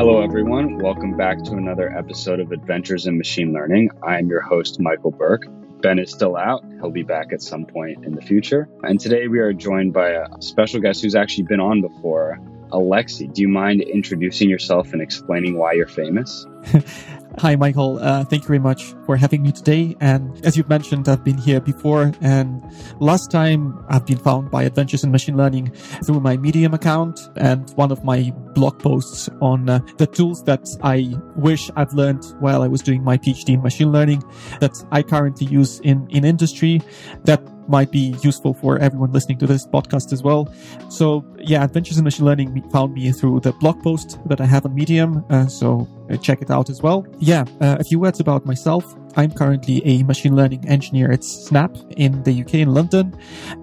Hello, everyone. Welcome back to another episode of Adventures in Machine Learning. I'm your host, Michael Berk. Ben is still out. He'll be back at some point in the future. And today we are joined by a special guest who's actually been on before, Alexi. Do you mind introducing yourself and explaining why you're famous? Hi, Michael. Uh, thank you very much for having me today. And as you've mentioned, I've been here before. And last time I've been found by Adventures in Machine Learning through my Medium account and one of my blog posts on uh, the tools that I wish I'd learned while I was doing my PhD in machine learning that I currently use in, in industry that might be useful for everyone listening to this podcast as well. So yeah, Adventures in Machine Learning found me through the blog post that I have on Medium. Uh, so uh, check it out as well. Yeah, uh, a few words about myself. I'm currently a machine learning engineer at Snap in the UK in London.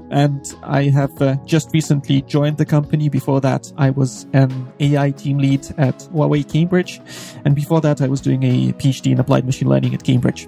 And I have uh, just recently joined the company. Before that, I was an AI team lead at Huawei Cambridge. And before that, I was doing a PhD in applied machine learning at Cambridge.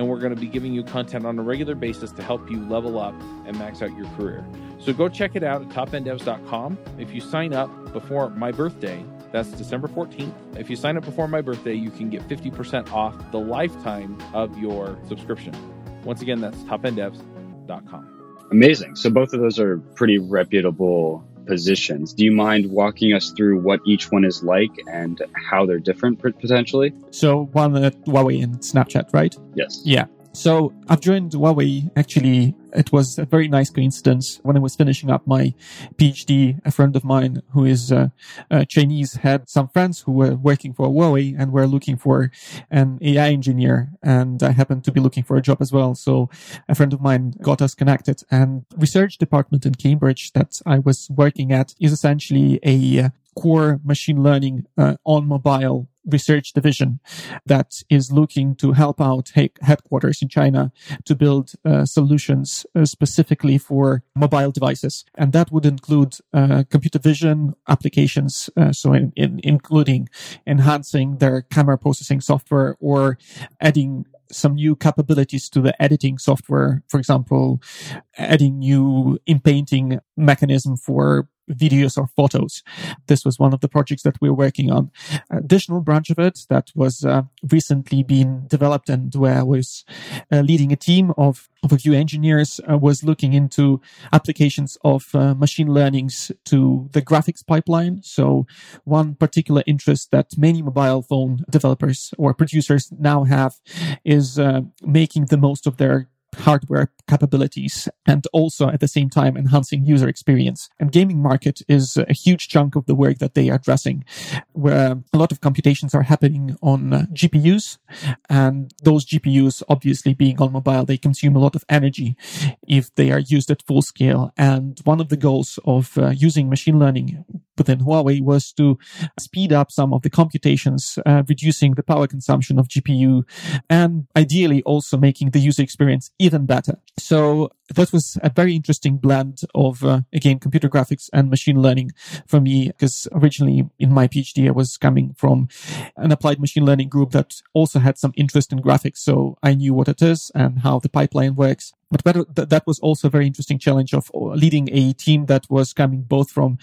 and we're going to be giving you content on a regular basis to help you level up and max out your career. So go check it out at topenddevs.com. If you sign up before my birthday, that's December 14th. If you sign up before my birthday, you can get 50% off the lifetime of your subscription. Once again, that's topenddevs.com. Amazing. So both of those are pretty reputable positions. Do you mind walking us through what each one is like and how they're different potentially? So one at Huawei and Snapchat, right? Yes. Yeah. So I've joined Huawei. Actually, it was a very nice coincidence when I was finishing up my PhD. A friend of mine who is uh, uh, Chinese had some friends who were working for Huawei and were looking for an AI engineer. And I happened to be looking for a job as well. So a friend of mine got us connected and research department in Cambridge that I was working at is essentially a uh, core machine learning uh, on mobile research division that is looking to help out headquarters in China to build uh, solutions uh, specifically for mobile devices. And that would include uh, computer vision applications, uh, so in, in, including enhancing their camera processing software or adding some new capabilities to the editing software. For example, adding new in painting mechanism for videos or photos. This was one of the projects that we were working on. Additional branch of it that was uh, recently being developed and where I was uh, leading a team of, of a few engineers uh, was looking into applications of uh, machine learnings to the graphics pipeline. So one particular interest that many mobile phone developers or producers now have is uh, making the most of their hardware capabilities and also at the same time enhancing user experience. And gaming market is a huge chunk of the work that they are addressing, where a lot of computations are happening on uh, GPUs. And those GPUs, obviously being on mobile, they consume a lot of energy if they are used at full scale. And one of the goals of uh, using machine learning within Huawei was to speed up some of the computations, uh, reducing the power consumption of GPU and ideally also making the user experience even better. So that was a very interesting blend of, uh, again, computer graphics and machine learning for me, because originally in my PhD, I was coming from an applied machine learning group that also had some interest in graphics. So I knew what it is and how the pipeline works. But that was also a very interesting challenge of uh, leading a team that was coming both from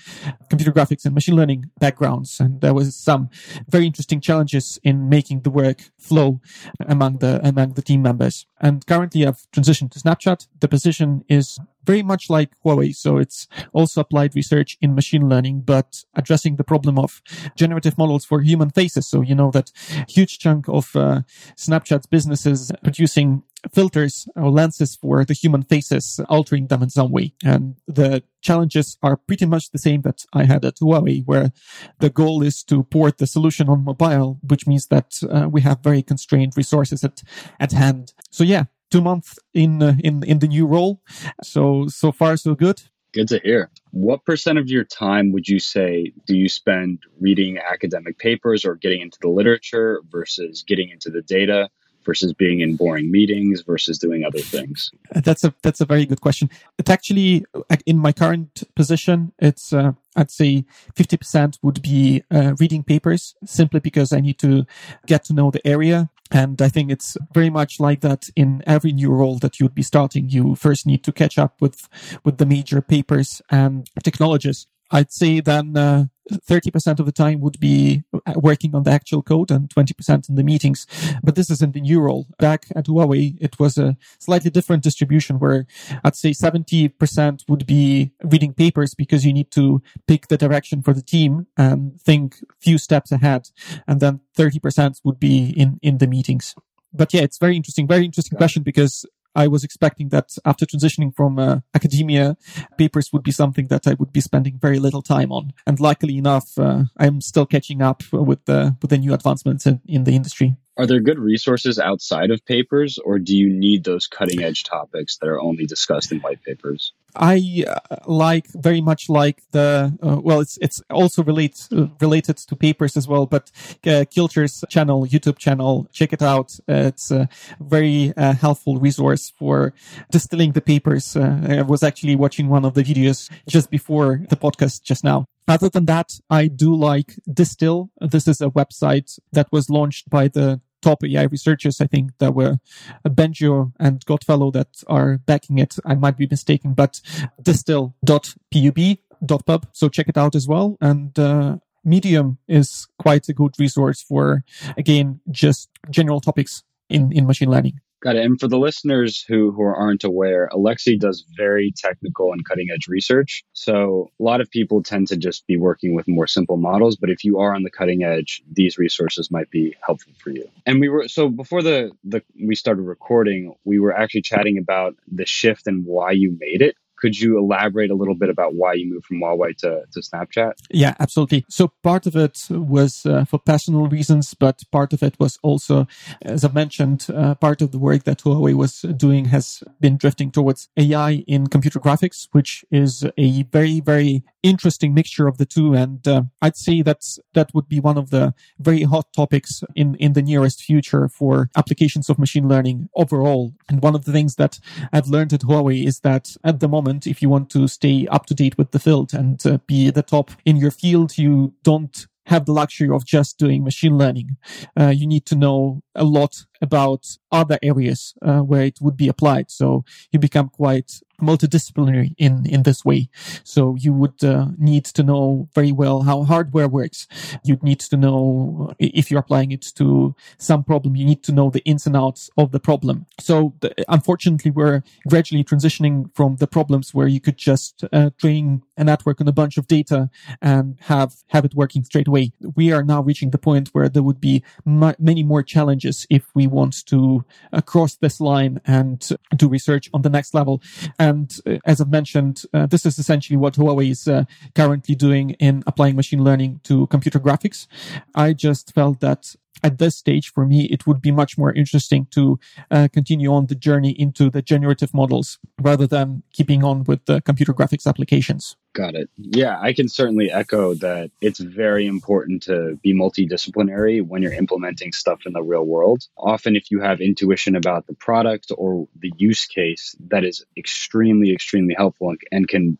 computer graphics and machine learning backgrounds. And there was some very interesting challenges in making the work flow among the, among the team members. And currently I've transitioned to Snapchat. The position is very much like Huawei. So it's also applied research in machine learning, but addressing the problem of generative models for human faces. So you know that huge chunk of uh, Snapchat's businesses producing filters or lenses for the human faces, altering them in some way. And the challenges are pretty much the same that I had at Huawei, where the goal is to port the solution on mobile, which means that uh, we have very constrained resources at, at hand. So yeah, two months in, uh, in, in the new role. So, so far, so good. Good to hear. What percent of your time would you say do you spend reading academic papers or getting into the literature versus getting into the data versus being in boring meetings versus doing other things? That's a that's a very good question. It's actually in my current position, it's uh, I'd say 50% would be uh, reading papers simply because I need to get to know the area. And I think it's very much like that in every new role that you'd be starting. You first need to catch up with, with the major papers and technologies. I'd say then uh, 30% of the time would be uh, working on the actual code and 20% in the meetings. But this is in the new role. Back at Huawei, it was a slightly different distribution where I'd say 70% would be reading papers because you need to pick the direction for the team and think few steps ahead. And then 30% would be in, in the meetings. But yeah, it's very interesting, very interesting question because I was expecting that after transitioning from uh, academia, papers would be something that I would be spending very little time on. And luckily enough, uh, I'm still catching up with the with the new advancements in, in the industry. Are there good resources outside of papers, or do you need those cutting edge topics that are only discussed in white papers? I uh, like very much like the uh, well, it's it's also relate uh, related to papers as well. But uh, Kilcher's channel, YouTube channel, check it out. it's a very uh, helpful resource for distilling the papers. Uh, I was actually watching one of the videos just before the podcast just now. Other than that, I do like Distill. This is a website that was launched by the top AI researchers. I think there were Bengio and Goodfellow that are backing it. I might be mistaken, but distill.pub.pub. So check it out as well. And, uh, Medium is quite a good resource for, again, just general topics in, in machine learning. Got it. And for the listeners who, who aren't aware, Alexei does very technical and cutting edge research. So a lot of people tend to just be working with more simple models. But if you are on the cutting edge, these resources might be helpful for you. And we were, so before the, the, we started recording, we were actually chatting about the shift and why you made it. Could you elaborate a little bit about why you moved from Huawei to, to Snapchat? Yeah, absolutely. So part of it was uh, for personal reasons, but part of it was also, as I mentioned, uh, part of the work that Huawei was doing has been drifting towards AI in computer graphics, which is a very, very interesting mixture of the two. And uh, I'd say that's, that would be one of the very hot topics in, in the nearest future for applications of machine learning overall. And one of the things that I've learned at Huawei is that at the moment, if you want to stay up to date with the field and uh, be the top in your field, you don't have the luxury of just doing machine learning. Uh, you need to know a lot about other areas uh, where it would be applied. So you become quite multidisciplinary in, in this way. So you would uh, need to know very well how hardware works. You'd need to know if you're applying it to some problem, you need to know the ins and outs of the problem. So the, unfortunately, we're gradually transitioning from the problems where you could just uh, train a network on a bunch of data and have, have it working straight away. We are now reaching the point where there would be many more challenges if we want to uh, cross this line and do research on the next level. And uh, as I've mentioned, uh, this is essentially what Huawei is uh, currently doing in applying machine learning to computer graphics. I just felt that at this stage, for me, it would be much more interesting to uh, continue on the journey into the generative models rather than keeping on with the computer graphics applications. Got it. Yeah, I can certainly echo that it's very important to be multidisciplinary when you're implementing stuff in the real world. Often, if you have intuition about the product or the use case, that is extremely, extremely helpful and, and can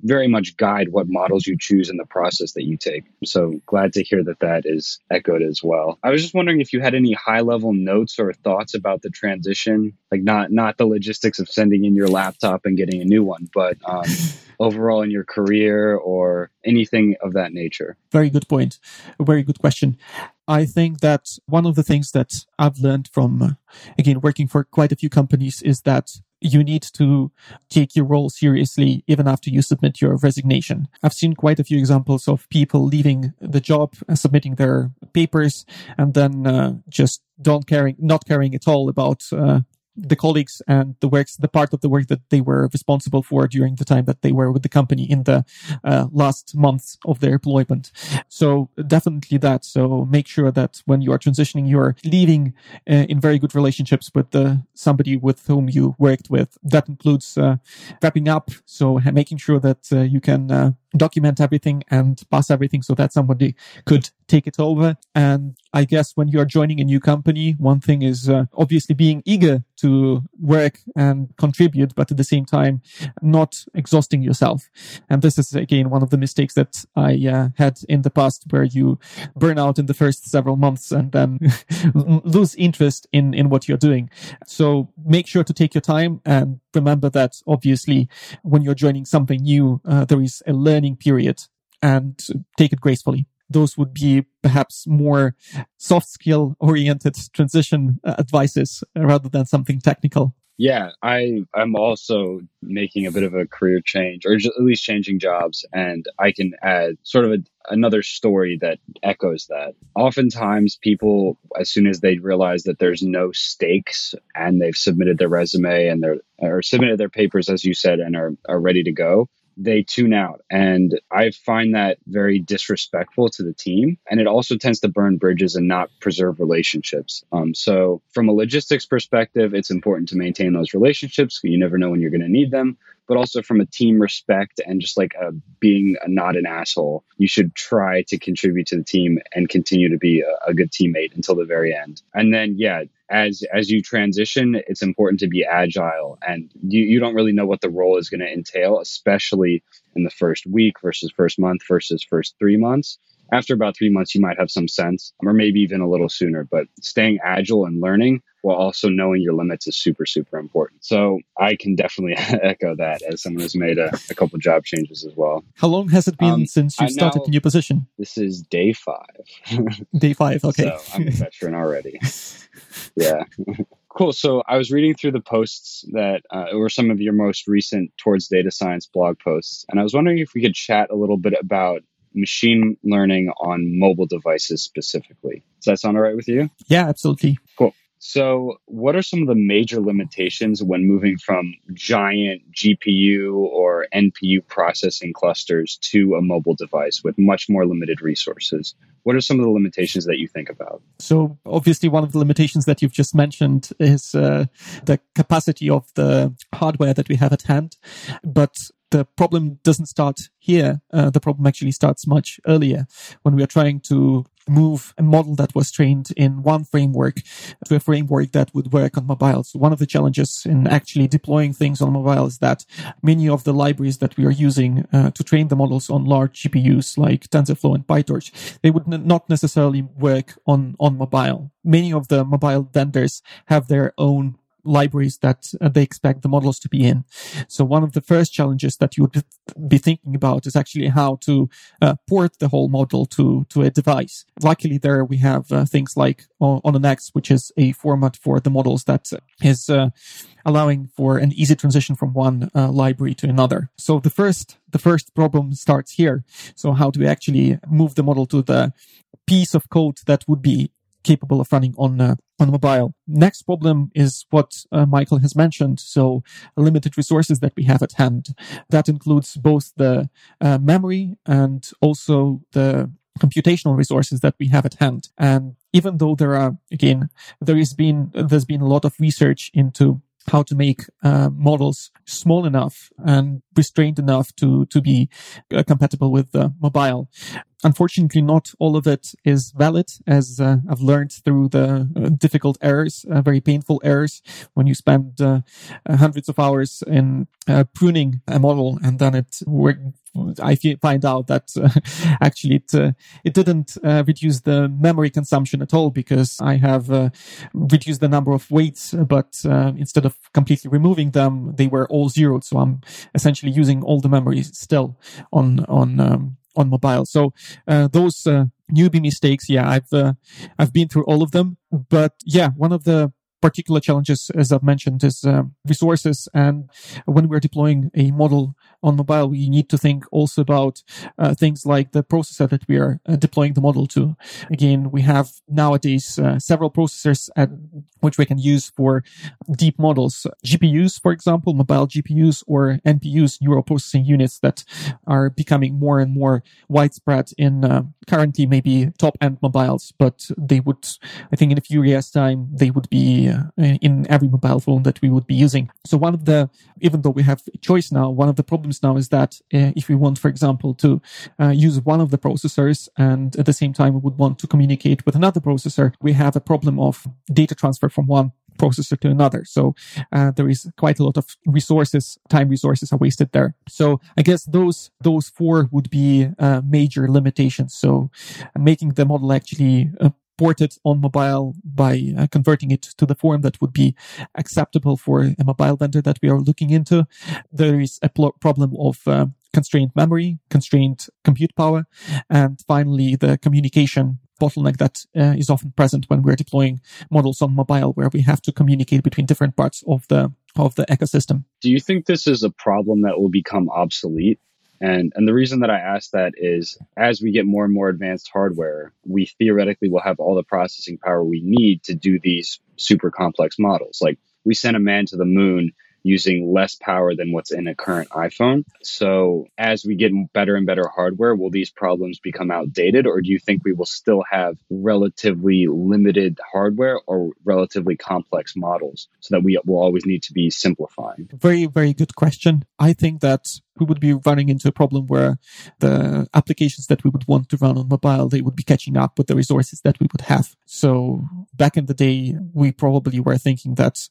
very much guide what models you choose in the process that you take. So glad to hear that that is echoed as well. I was just wondering if you had any high level notes or thoughts about the transition, like not not the logistics of sending in your laptop and getting a new one, but um, overall in your career or anything of that nature. Very good point. A very good question. I think that one of the things that I've learned from, uh, again, working for quite a few companies is that you need to take your role seriously even after you submit your resignation. I've seen quite a few examples of people leaving the job, and submitting their papers, and then uh, just don't caring, not caring at all about uh, the colleagues and the works, the part of the work that they were responsible for during the time that they were with the company in the uh, last months of their employment. So definitely that. So make sure that when you are transitioning, you're leaving uh, in very good relationships with the somebody with whom you worked with. That includes uh, wrapping up. So making sure that uh, you can uh, document everything and pass everything so that somebody could take it over. And I guess when you are joining a new company, one thing is uh, obviously being eager to work and contribute, but at the same time, not exhausting yourself. And this is again one of the mistakes that I uh, had in the past where you burn out in the first several months and then lose interest in, in what you're doing. So make sure to take your time and remember that obviously when you're joining something new, uh, there is a learning period and take it gracefully those would be perhaps more soft skill oriented transition uh, advices rather than something technical. Yeah, I I'm also making a bit of a career change, or at least changing jobs, and I can add sort of a, another story that echoes that. Oftentimes, people, as soon as they realize that there's no stakes and they've submitted their resume and they're or submitted their papers, as you said, and are are ready to go, they tune out. And I find that very disrespectful to the team. And it also tends to burn bridges and not preserve relationships. Um, so, from a logistics perspective, it's important to maintain those relationships. You never know when you're going to need them. But also from a team respect and just like a, being a, not an asshole, you should try to contribute to the team and continue to be a, a good teammate until the very end. And then, yeah, as as you transition, it's important to be agile, and you, you don't really know what the role is going to entail, especially in the first week versus first month versus first three months. After about three months, you might have some sense, or maybe even a little sooner. But staying agile and learning while also knowing your limits is super super important. So I can definitely echo that as someone who's made a, a couple job changes as well. How long has it been um, since you started now, the new position? This is day five. day five. Okay, so I'm a veteran already. yeah. Cool. So I was reading through the posts that uh, were some of your most recent towards data science blog posts, and I was wondering if we could chat a little bit about machine learning on mobile devices specifically. Does that sound all right with you? Yeah, absolutely. Cool. So, what are some of the major limitations when moving from giant GPU or NPU processing clusters to a mobile device with much more limited resources? What are some of the limitations that you think about? So, obviously, one of the limitations that you've just mentioned is uh, the capacity of the hardware that we have at hand. But the problem doesn't start here. Uh, the problem actually starts much earlier when we are trying to move a model that was trained in one framework to a framework that would work on mobile. So one of the challenges in actually deploying things on mobile is that many of the libraries that we are using uh, to train the models on large GPUs like TensorFlow and PyTorch, they would n- not necessarily work on, on mobile. Many of the mobile vendors have their own libraries that uh, they expect the models to be in. So one of the first challenges that you would be thinking about is actually how to uh, port the whole model to, to a device. Luckily there we have uh, things like ONNX, which is a format for the models that is uh, allowing for an easy transition from one uh, library to another. So the first, the first problem starts here. So how do we actually move the model to the piece of code that would be capable of running on uh, on mobile. Next problem is what uh, Michael has mentioned. So limited resources that we have at hand. That includes both the uh, memory and also the computational resources that we have at hand. And even though there are, again, there has been, there's been a lot of research into how to make uh, models small enough and restrained enough to to be uh, compatible with mobile. Unfortunately, not all of it is valid, as uh, I've learned through the uh, difficult errors, uh, very painful errors, when you spend hundreds of hours in pruning a model and then it I find out that uh, actually it uh, it didn't uh, reduce the memory consumption at all because I have uh, reduced the number of weights, but uh, instead of completely removing them, they were all zeroed. So I'm essentially using all the memory still on on um, on mobile. So uh, those newbie mistakes, yeah, I've I've been through all of them. But yeah, one of the particular challenges, as I've mentioned, is uh, resources. And when we're deploying a model on mobile, we need to think also about uh, things like the processor that we are uh, deploying the model to. Again, we have nowadays uh, several processors at, which we can use for deep models. GPUs, for example, mobile GPUs or NPUs, neural processing units that are becoming more and more widespread in uh, currently maybe top end mobiles, but they would, I think in a few years time, they would be uh, in every mobile phone that we would be using. So one of the, even though we have choice now, one of the problems now is that uh, if we want, for example, to uh, use one of the processors and at the same time we would want to communicate with another processor, we have a problem of data transfer from one processor to another. So uh, there is quite a lot of resources, time resources are wasted there. So I guess those those four would be uh, major limitations. So uh, making the model actually uh, ported on mobile by uh, converting it to the form that would be acceptable for a mobile vendor that we are looking into. There is a pl- problem of uh, constrained memory, constrained compute power, and finally the communication bottleneck that uh, is often present when we're deploying models on mobile, where we have to communicate between different parts of the of the ecosystem. Do you think this is a problem that will become obsolete? And and the reason that I ask that is as we get more and more advanced hardware, we theoretically will have all the processing power we need to do these super complex models. Like we sent a man to the moon using less power than what's in a current iPhone. So as we get better and better hardware, will these problems become outdated or do you think we will still have relatively limited hardware or relatively complex models so that we will always need to be simplifying? Very, very good question. I think that we would be running into a problem where the applications that we would want to run on mobile, they would be catching up with the resources that we would have. So back in the day, we probably were thinking that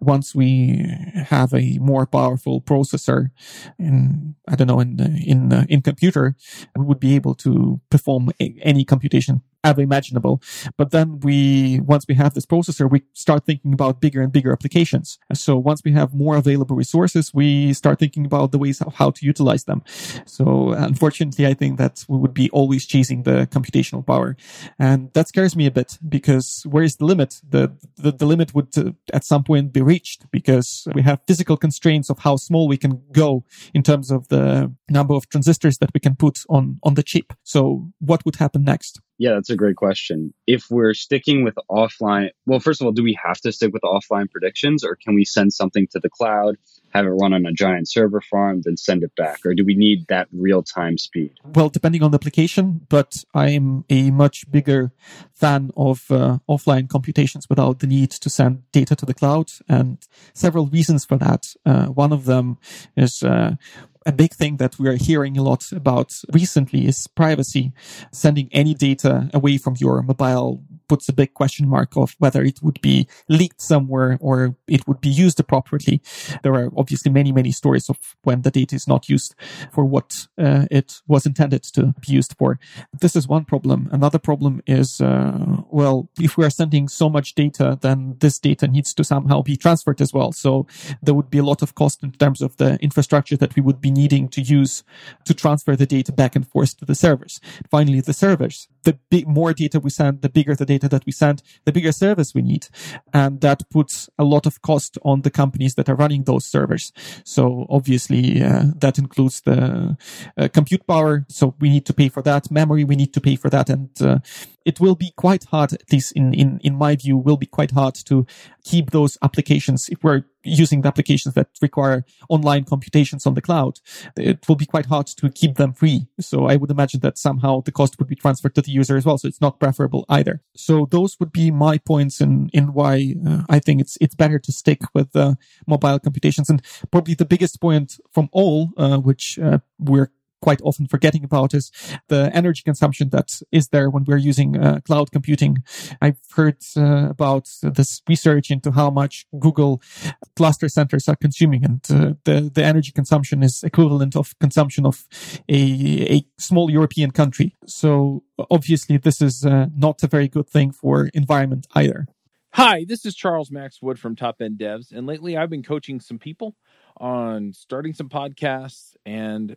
once we have a more powerful processor in, I don't know, in, in, uh, in computer, we would be able to perform any computation ever imaginable. But then we, once we have this processor, we start thinking about bigger and bigger applications. So once we have more available resources, we start thinking about the ways of how to utilize them. So unfortunately, I think that we would be always chasing the computational power. And that scares me a bit because where is the limit? The, the, the limit would uh, at some point be reached because we have physical constraints of how small we can go in terms of the number of transistors that we can put on, on the chip. So what would happen next? Yeah, that's a great question. If we're sticking with offline, well, first of all, do we have to stick with offline predictions or can we send something to the cloud, have it run on a giant server farm, then send it back? Or do we need that real time speed? Well, depending on the application, but I'm a much bigger fan of uh, offline computations without the need to send data to the cloud and several reasons for that. Uh, one of them is, uh, a big thing that we are hearing a lot about recently is privacy. Sending any data away from your mobile puts a big question mark of whether it would be leaked somewhere or it would be used appropriately. There are obviously many, many stories of when the data is not used for what uh, it was intended to be used for. This is one problem. Another problem is, uh, well, if we are sending so much data, then this data needs to somehow be transferred as well. So there would be a lot of cost in terms of the infrastructure that we would be needing to use to transfer the data back and forth to the servers. Finally, the servers. The more data we send, the bigger the data that we send, the bigger service we need. And that puts a lot of cost on the companies that are running those servers. So obviously, uh, that includes the uh, compute power. So we need to pay for that. Memory, we need to pay for that. And uh, it will be quite hard, at least in, in, in my view, will be quite hard to keep those applications if we're using the applications that require online computations on the cloud. It will be quite hard to keep them free. So I would imagine that somehow the cost would be transferred to the user as well. So it's not preferable either. So those would be my points in, in why uh, I think it's, it's better to stick with uh, mobile computations. And probably the biggest point from all, uh, which uh, we're quite often forgetting about is the energy consumption that is there when we're using uh, cloud computing. I've heard uh, about this research into how much Google cluster centers are consuming, and uh, the the energy consumption is equivalent of consumption of a a small European country. So obviously, this is uh, not a very good thing for environment either. Hi, this is Charles Max Wood from Top End Devs, and lately I've been coaching some people on starting some podcasts and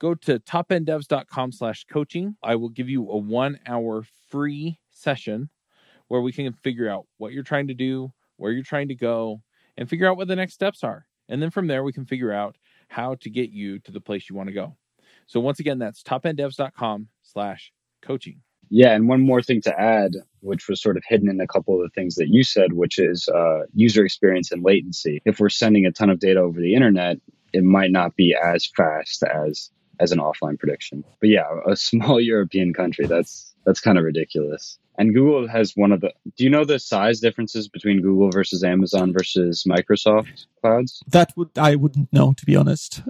go to topenddevs.com slash coaching. I will give you a one hour free session where we can figure out what you're trying to do, where you're trying to go, and figure out what the next steps are. And then from there, we can figure out how to get you to the place you want to go. So once again, that's topenddevs.com slash coaching. Yeah, and one more thing to add, which was sort of hidden in a couple of the things that you said, which is uh, user experience and latency. If we're sending a ton of data over the internet, it might not be as fast as as an offline prediction. But yeah, a small European country, that's that's kind of ridiculous. And Google has one of the. Do you know the size differences between Google versus Amazon versus Microsoft clouds? That would I wouldn't know to be honest,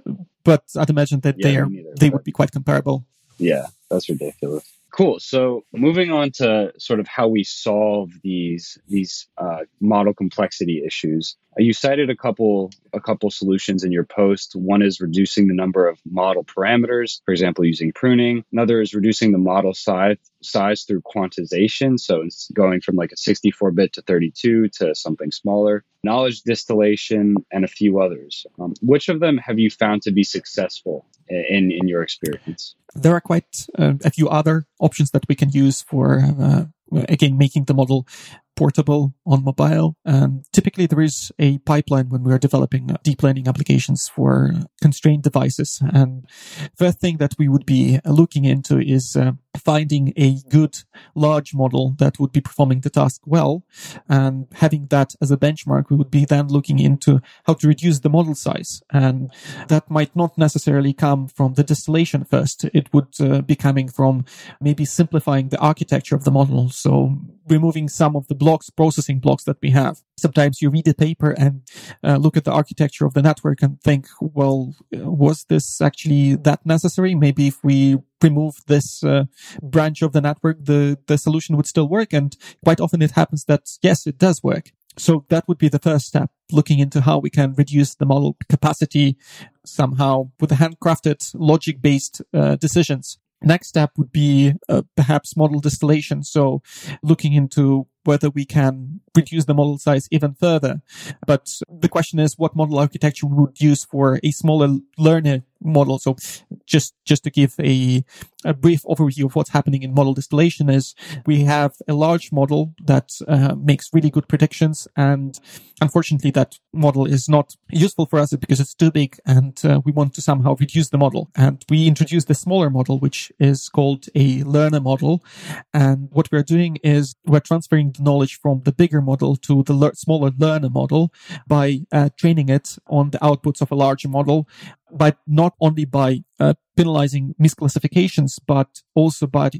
but I'd imagine that yeah, they are neither, they would be quite comparable. Yeah, that's ridiculous. Cool. So moving on to sort of how we solve these these uh, model complexity issues. You cited a couple a couple solutions in your post. One is reducing the number of model parameters, for example, using pruning. Another is reducing the model size size through quantization. So it's going from like a 64 bit to 32 to something smaller. Knowledge distillation and a few others. Um, which of them have you found to be successful in in your experience? There are quite uh, a few other options that we can use for uh, again making the model portable on mobile. And typically there is a pipeline when we are developing deep learning applications for constrained devices. And first thing that we would be looking into is uh, finding a good large model that would be performing the task well. And having that as a benchmark we would be then looking into how to reduce the model size. And that might not necessarily come from the distillation first. It would uh, be coming from maybe simplifying the architecture of the model. So removing some of the blocks, processing blocks that we have. Sometimes you read a paper and uh, look at the architecture of the network and think, well, was this actually that necessary? Maybe if we remove this uh, branch of the network, the, the solution would still work. And quite often it happens that yes, it does work. So that would be the first step, looking into how we can reduce the model capacity somehow with handcrafted logic based uh, decisions. Next step would be uh, perhaps model distillation. So looking into whether we can reduce the model size even further. But the question is what model architecture we would use for a smaller learner model. So just, just to give a, a brief overview of what's happening in model distillation is we have a large model that uh, makes really good predictions. And unfortunately, that model is not useful for us because it's too big and uh, we want to somehow reduce the model. And we introduce the smaller model, which is called a learner model. And what we're doing is we're transferring the knowledge from the bigger model to the le- smaller learner model by uh, training it on the outputs of a larger model but not only by uh, penalizing misclassifications, but also by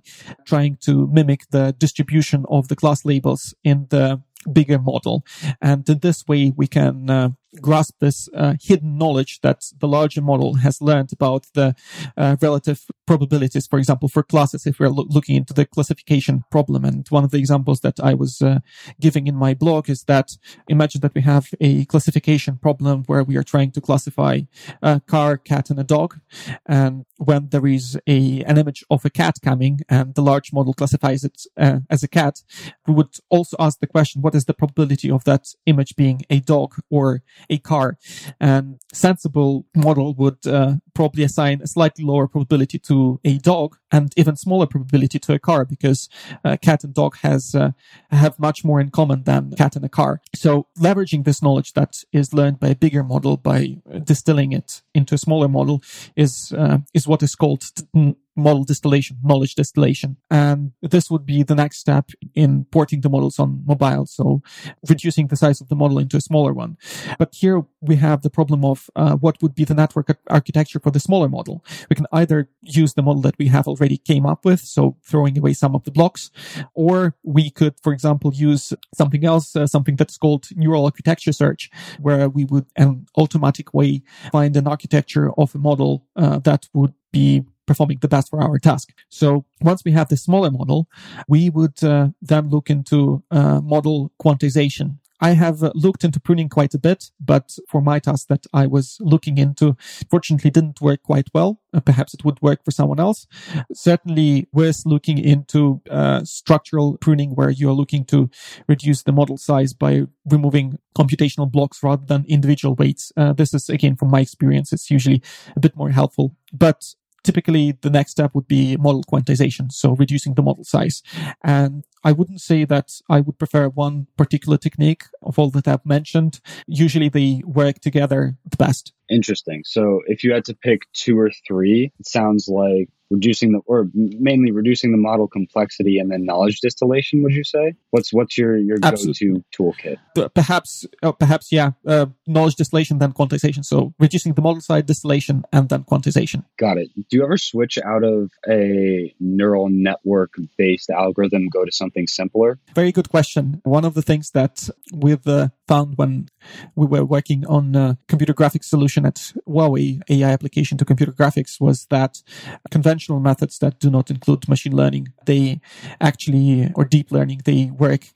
trying to mimic the distribution of the class labels in the bigger model. And in this way, we can uh, grasp this uh, hidden knowledge that the larger model has learned about the uh, relative probabilities, for example, for classes, if we're lo- looking into the classification problem. And one of the examples that I was uh, giving in my blog is that imagine that we have a classification problem where we are trying to classify a car, cat, and a dog. And when there is a, an image of a cat coming and the large model classifies it uh, as a cat, we would also ask the question, what is the probability of that image being a dog or a car. And sensible model would uh, probably assign a slightly lower probability to a dog and even smaller probability to a car because uh, cat and dog has uh, have much more in common than cat and a car. So leveraging this knowledge that is learned by a bigger model by distilling it into a smaller model is uh, is what is called t- model distillation, knowledge distillation. And this would be the next step in porting the models on mobile. So reducing the size of the model into a smaller one. But here we have the problem of uh, what would be the network architecture for the smaller model. We can either use the model that we have already came up with, so throwing away some of the blocks, or we could, for example, use something else, uh, something that's called neural architecture search, where we would, an automatic way, find an architecture of a model uh, that would be performing the best for our task. So once we have the smaller model, we would uh, then look into uh, model quantization. I have uh, looked into pruning quite a bit, but for my task that I was looking into, fortunately didn't work quite well. Uh, perhaps it would work for someone else. Certainly worth looking into uh, structural pruning where you're looking to reduce the model size by removing computational blocks rather than individual weights. Uh, this is again from my experience, it's usually a bit more helpful. But typically the next step would be model quantization, so reducing the model size. And I wouldn't say that I would prefer one particular technique of all that I've mentioned. Usually they work together the best. Interesting. So if you had to pick two or three, it sounds like reducing the or mainly reducing the model complexity and then knowledge distillation would you say? What's what's your your Absolutely. go-to toolkit perhaps uh, perhaps yeah uh, knowledge distillation then quantization. So reducing the model side distillation and then quantization. Got it. Do you ever switch out of a neural network based algorithm go to something simpler? Very good question. One of the things that we've uh, found when we were working on a computer graphics solution at Huawei AI application to computer graphics was that conventional methods that do not include machine learning, they actually, or deep learning, they work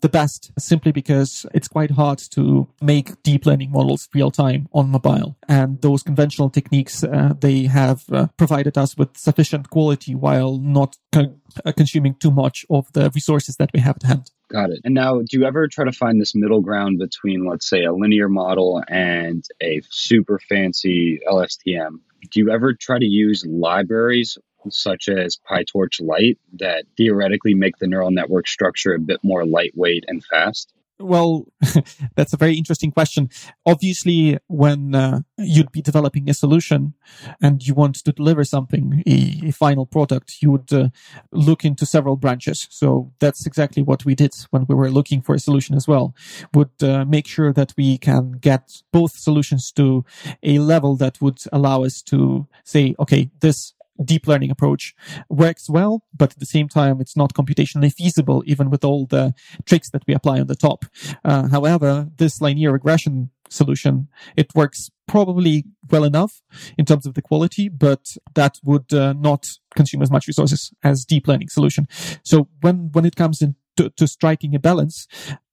the best simply because it's quite hard to make deep learning models real time on mobile. And those conventional techniques, uh, they have uh, provided us with sufficient quality while not con- uh, consuming too much of the resources that we have at hand. Got it. And now, do you ever try to find this middle ground between, let's say, a linear model and a super fancy LSTM? do you ever try to use libraries such as PyTorch Lite that theoretically make the neural network structure a bit more lightweight and fast? Well, that's a very interesting question. Obviously, when uh, you'd be developing a solution and you want to deliver something, a, a final product, you would uh, look into several branches. So that's exactly what we did when we were looking for a solution as well. Would uh, make sure that we can get both solutions to a level that would allow us to say, okay, this deep learning approach works well, but at the same time, it's not computationally feasible, even with all the tricks that we apply on the top. Uh, however, this linear regression solution, it works probably well enough in terms of the quality, but that would uh, not consume as much resources as deep learning solution. So when, when it comes in to, to striking a balance,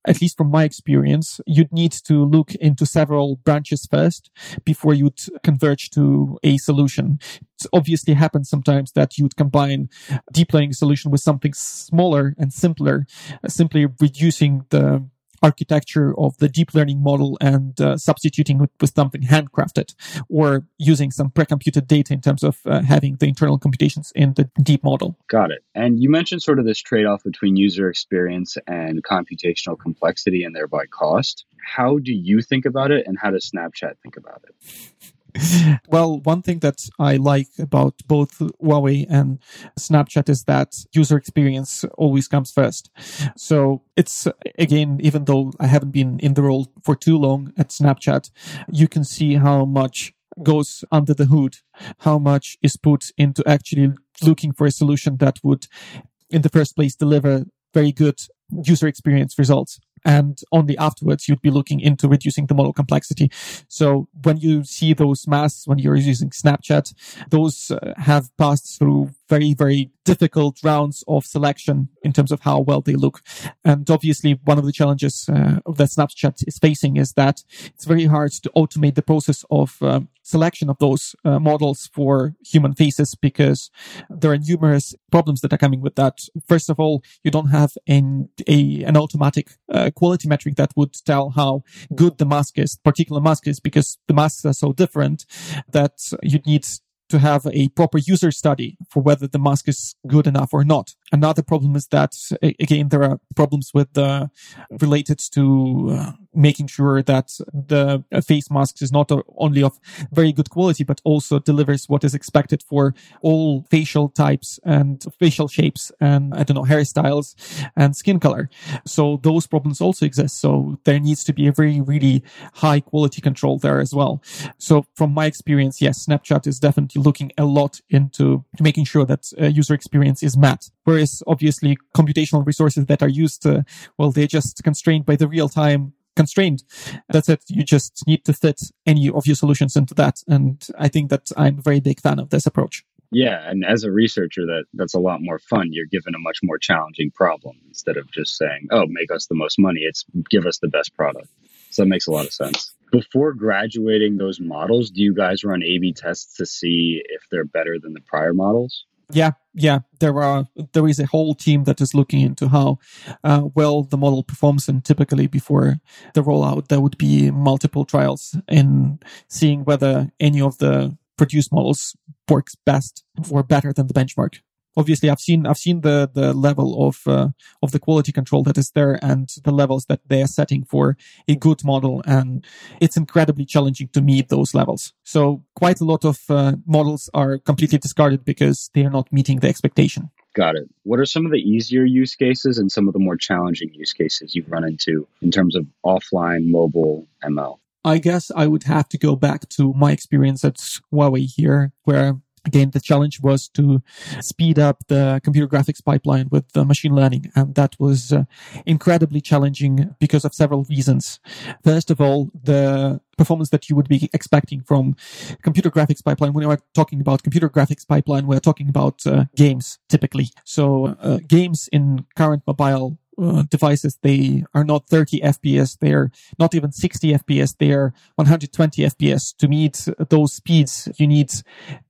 at least from my experience, you'd need to look into several branches first before you'd converge to a solution. It obviously happens sometimes that you'd combine deep learning solution with something smaller and simpler, uh, simply reducing the architecture of the deep learning model and uh, substituting it with something handcrafted or using some pre-computed data in terms of uh, having the internal computations in the deep model. Got it. And you mentioned sort of this trade-off between user experience and computational complexity and thereby cost. How do you think about it and how does Snapchat think about it? well, one thing that I like about both Huawei and Snapchat is that user experience always comes first. So it's again, even though I haven't been in the role for too long at Snapchat, you can see how much goes under the hood, how much is put into actually looking for a solution that would, in the first place, deliver very good user experience results and only afterwards you'd be looking into reducing the model complexity. So when you see those masks, when you're using Snapchat, those uh, have passed through very, very difficult rounds of selection in terms of how well they look. And obviously, one of the challenges uh, that Snapchat is facing is that it's very hard to automate the process of um, selection of those uh, models for human faces because there are numerous problems that are coming with that. First of all, you don't have an, a, an automatic uh, quality metric that would tell how good the mask is, particular mask is, because the masks are so different that you need to have a proper user study for whether the mask is good enough or not. Another problem is that again there are problems with the related to uh, making sure that the face mask is not only of very good quality but also delivers what is expected for all facial types and facial shapes and I don't know hairstyles and skin color. So those problems also exist. So there needs to be a very really high quality control there as well. So from my experience, yes, Snapchat is definitely looking a lot into making sure that uh, user experience is met. Whereas obviously computational resources that are used, uh, well, they're just constrained by the real time constraint. That's it. You just need to fit any of your solutions into that. And I think that I'm a very big fan of this approach. Yeah, and as a researcher, that that's a lot more fun. You're given a much more challenging problem instead of just saying, "Oh, make us the most money." It's give us the best product. So that makes a lot of sense. Before graduating those models, do you guys run A/B tests to see if they're better than the prior models? Yeah, yeah. There are there is a whole team that is looking into how uh, well the model performs, and typically before the rollout, there would be multiple trials in seeing whether any of the produced models works best or better than the benchmark obviously I've seen I've seen the the level of uh, of the quality control that is there and the levels that they are setting for a good model, and it's incredibly challenging to meet those levels. So quite a lot of uh, models are completely discarded because they are not meeting the expectation. Got it. What are some of the easier use cases and some of the more challenging use cases you've run into in terms of offline mobile ML? I guess I would have to go back to my experience at Huawei here, where Again, the challenge was to speed up the computer graphics pipeline with the machine learning. And that was uh, incredibly challenging because of several reasons. First of all, the performance that you would be expecting from computer graphics pipeline. When we're talking about computer graphics pipeline, we're talking about uh, games typically. So uh, games in current mobile uh, devices, they are not 30 FPS. They're not even 60 FPS. They're 120 FPS. To meet those speeds, you need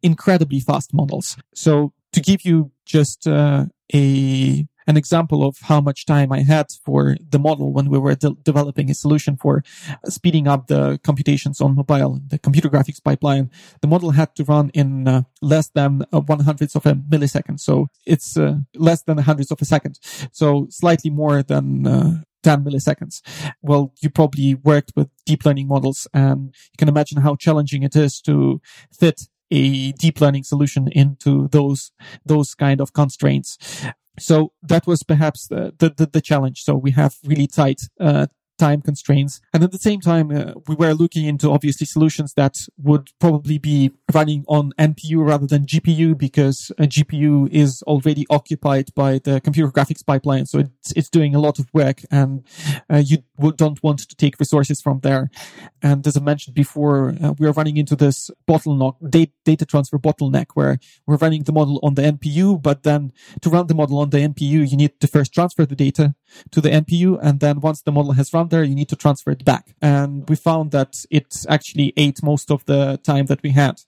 incredibly fast models. So to give you just uh, a an example of how much time I had for the model when we were de- developing a solution for speeding up the computations on mobile, the computer graphics pipeline. The model had to run in uh, less than uh, one hundredth of a millisecond. So it's uh, less than a hundredth of a second. So slightly more than uh, 10 milliseconds. Well, you probably worked with deep learning models and you can imagine how challenging it is to fit a deep learning solution into those, those kind of constraints. So that was perhaps the, the, the, challenge. So we have really tight, uh, time constraints. And at the same time, uh, we were looking into obviously solutions that would probably be running on NPU rather than GPU because a GPU is already occupied by the computer graphics pipeline. So it's, it's doing a lot of work and uh, you don't want to take resources from there. And as I mentioned before, uh, we are running into this bottleneck, data transfer bottleneck where we're running the model on the NPU, but then to run the model on the NPU, you need to first transfer the data to the NPU. And then once the model has run there, you need to transfer it back. And we found that it actually ate most of the time that we had.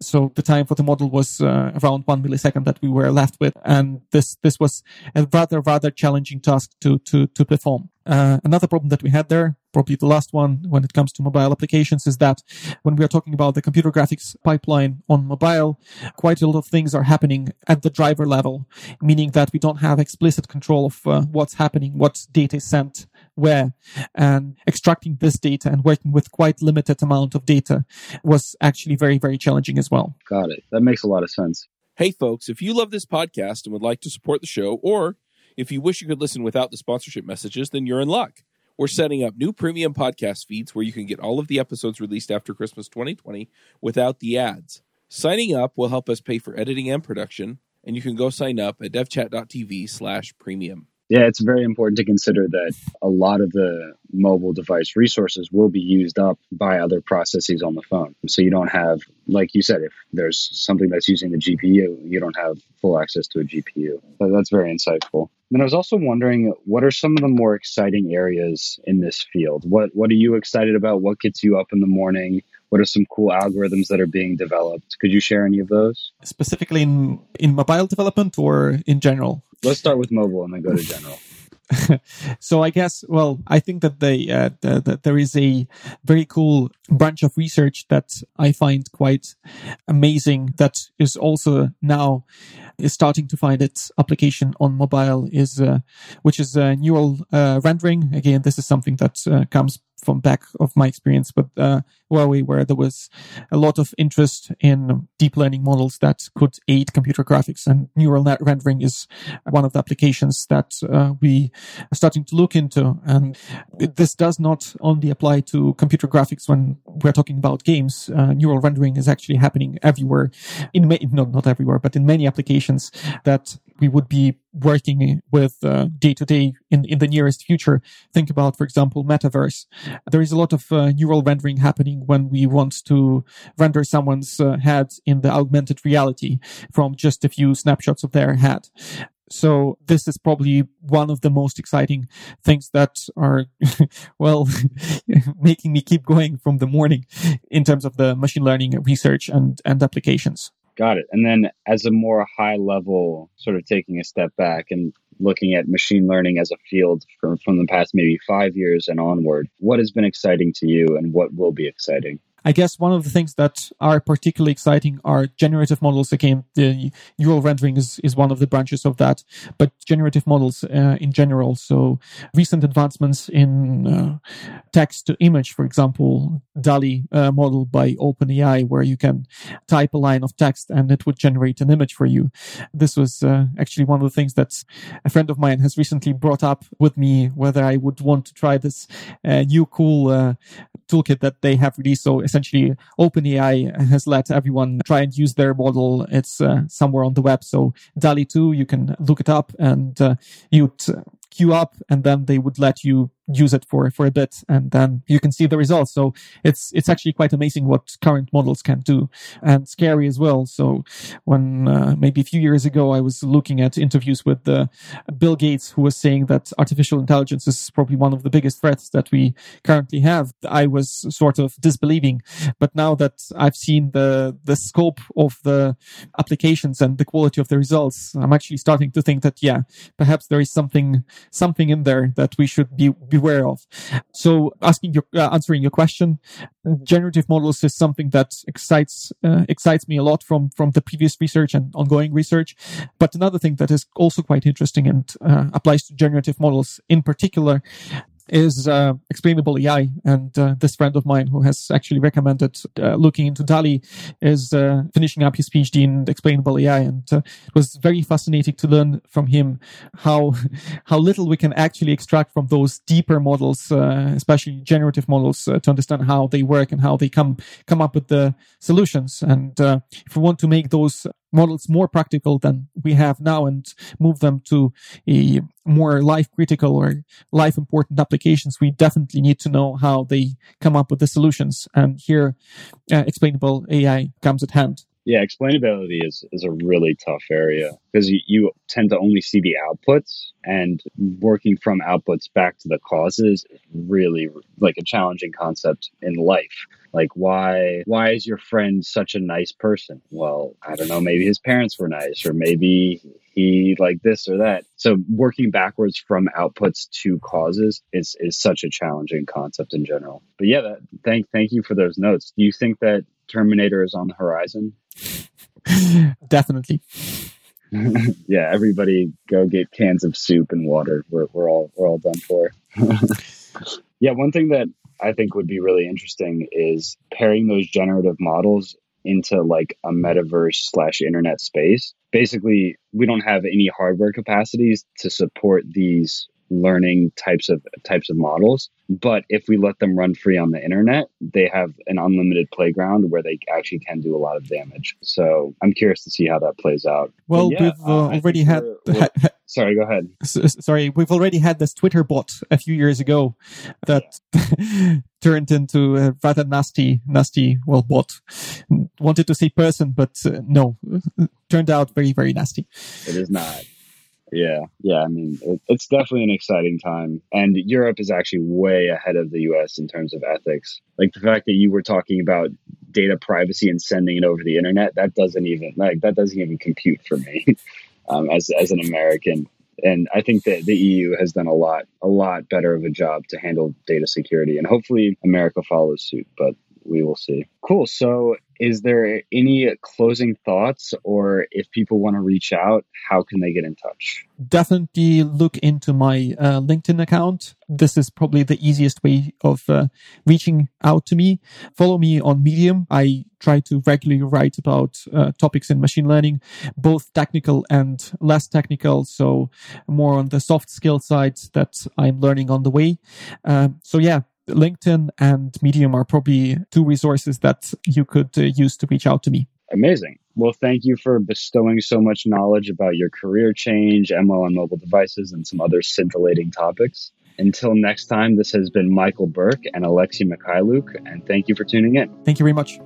So the time for the model was uh, around one millisecond that we were left with. And this, this was a rather, rather challenging task to, to, to perform. Uh, another problem that we had there, probably the last one when it comes to mobile applications, is that when we are talking about the computer graphics pipeline on mobile, quite a lot of things are happening at the driver level, meaning that we don't have explicit control of uh, what's happening, what data is sent where, and extracting this data and working with quite limited amount of data was actually very, very challenging as well. Got it. That makes a lot of sense. Hey, folks, if you love this podcast and would like to support the show, or if you wish you could listen without the sponsorship messages, then you're in luck. We're setting up new premium podcast feeds where you can get all of the episodes released after Christmas 2020 without the ads. Signing up will help us pay for editing and production, and you can go sign up at devchat.tv slash premium. Yeah, it's very important to consider that a lot of the mobile device resources will be used up by other processes on the phone. So you don't have, like you said, if there's something that's using the GPU, you don't have full access to a GPU. That's very insightful. And I was also wondering, what are some of the more exciting areas in this field? What What are you excited about? What gets you up in the morning? What are some cool algorithms that are being developed? Could you share any of those? Specifically in in mobile development or in general? Let's start with mobile and then go to general. so I guess, well, I think that they, uh, the, the, there is a very cool branch of research that I find quite amazing that is also now is starting to find its application on mobile is, uh, which is uh, neural uh, rendering. Again, this is something that uh, comes from back of my experience but uh, Huawei, where there was a lot of interest in deep learning models that could aid computer graphics, and neural net rendering is one of the applications that uh, we are starting to look into. And this does not only apply to computer graphics when we're talking about games. Uh, neural rendering is actually happening everywhere, in ma- no, not everywhere, but in many applications that we would be working with day to day in in the nearest future. Think about, for example, metaverse. There is a lot of uh, neural rendering happening when we want to render someone's uh, head in the augmented reality from just a few snapshots of their head. So this is probably one of the most exciting things that are, well, making me keep going from the morning in terms of the machine learning research and, and applications. Got it. And then as a more high level, sort of taking a step back and looking at machine learning as a field from, from the past maybe five years and onward, what has been exciting to you and what will be exciting? I guess one of the things that are particularly exciting are generative models. Again, the neural rendering is, is one of the branches of that, but generative models uh, in general. So recent advancements in uh, text to image, for example, DALL-E uh, model by OpenAI, where you can type a line of text and it would generate an image for you. This was uh, actually one of the things that a friend of mine has recently brought up with me, whether I would want to try this uh, new cool uh, toolkit that they have released. So essentially, OpenAI has let everyone try and use their model. It's uh, somewhere on the web. So DALL-E 2, you can look it up and uh, you'd queue up and then they would let you use it for for a bit and then you can see the results. So it's it's actually quite amazing what current models can do and scary as well. So when uh, maybe a few years ago i was looking at interviews with uh, bill gates who was saying that artificial intelligence is probably one of the biggest threats that we currently have. I was sort of disbelieving. But now that i've seen the the scope of the applications and the quality of the results i'm actually starting to think that yeah perhaps there is something something in there that we should be beware of. So asking your, uh, answering your question, generative models is something that excites, uh, excites me a lot from, from the previous research and ongoing research. But another thing that is also quite interesting and uh, applies to generative models in particular is uh, explainable AI. And uh, this friend of mine who has actually recommended uh, looking into DALL-E is uh, finishing up his PhD in explainable AI. And uh, it was very fascinating to learn from him how, how little we can actually extract from those deeper models, uh, especially generative models, to understand how they work and how they come, come up with the solutions. And if we want to make those models more practical than we have now and move them to a more life critical or life important applications, we definitely need to know how they come up with the solutions. And here, uh, explainable AI comes at hand. Yeah, explainability is, is a really tough area because you, you tend to only see the outputs and working from outputs back to the causes is really like a challenging concept in life. Like why why is your friend such a nice person? Well, I don't know, maybe his parents were nice or maybe he like this or that. So working backwards from outputs to causes is is such a challenging concept in general. But yeah, that, thank thank you for those notes. Do you think that Terminator is on the horizon? Definitely. yeah, everybody go get cans of soup and water. We're we're all we're all done for. yeah, one thing that I think would be really interesting is pairing those generative models into like a metaverse slash internet space. Basically, we don't have any hardware capacities to support these learning types of types of models. But if we let them run free on the internet they have an unlimited playground where they actually can do a lot of damage. So i'm curious to see how that plays out. Well yeah, we've uh, already had we're, we're, sorry go ahead. Sorry we've already had this twitter bot a few years ago that turned into a rather nasty nasty well bot. Wanted to say person but uh, no. Turned out very very nasty. It is not yeah, yeah. I mean, it, it's definitely an exciting time, and Europe is actually way ahead of the U.S. in terms of ethics. Like the fact that you were talking about data privacy and sending it over the internet, that doesn't even like that doesn't even compute for me um, as as an American. And I think that the EU has done a lot, a lot better of a job to handle data security, and hopefully America follows suit. But we will see. Cool. So, is there any closing thoughts, or if people want to reach out, how can they get in touch? Definitely look into my uh, LinkedIn account. This is probably the easiest way of uh, reaching out to me. Follow me on Medium. I try to regularly write about uh, topics in machine learning, both technical and less technical. So, more on the soft skill side that I'm learning on the way. Um, so, yeah, LinkedIn and Medium are probably two resources that you could uh, use to reach out to me. Amazing. Well, thank you for bestowing so much knowledge about your career change, ML on mobile devices, and some other scintillating topics. Until next time, this has been Michael Berk and Alexei Mikhailuk, and thank you for tuning in. Thank you very much.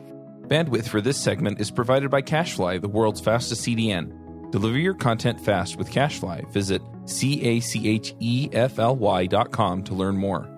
Bandwidth for this segment is provided by CacheFly, the world's fastest CDN. Deliver your content fast with CacheFly. Visit C A C H E F L Y dot com to learn more.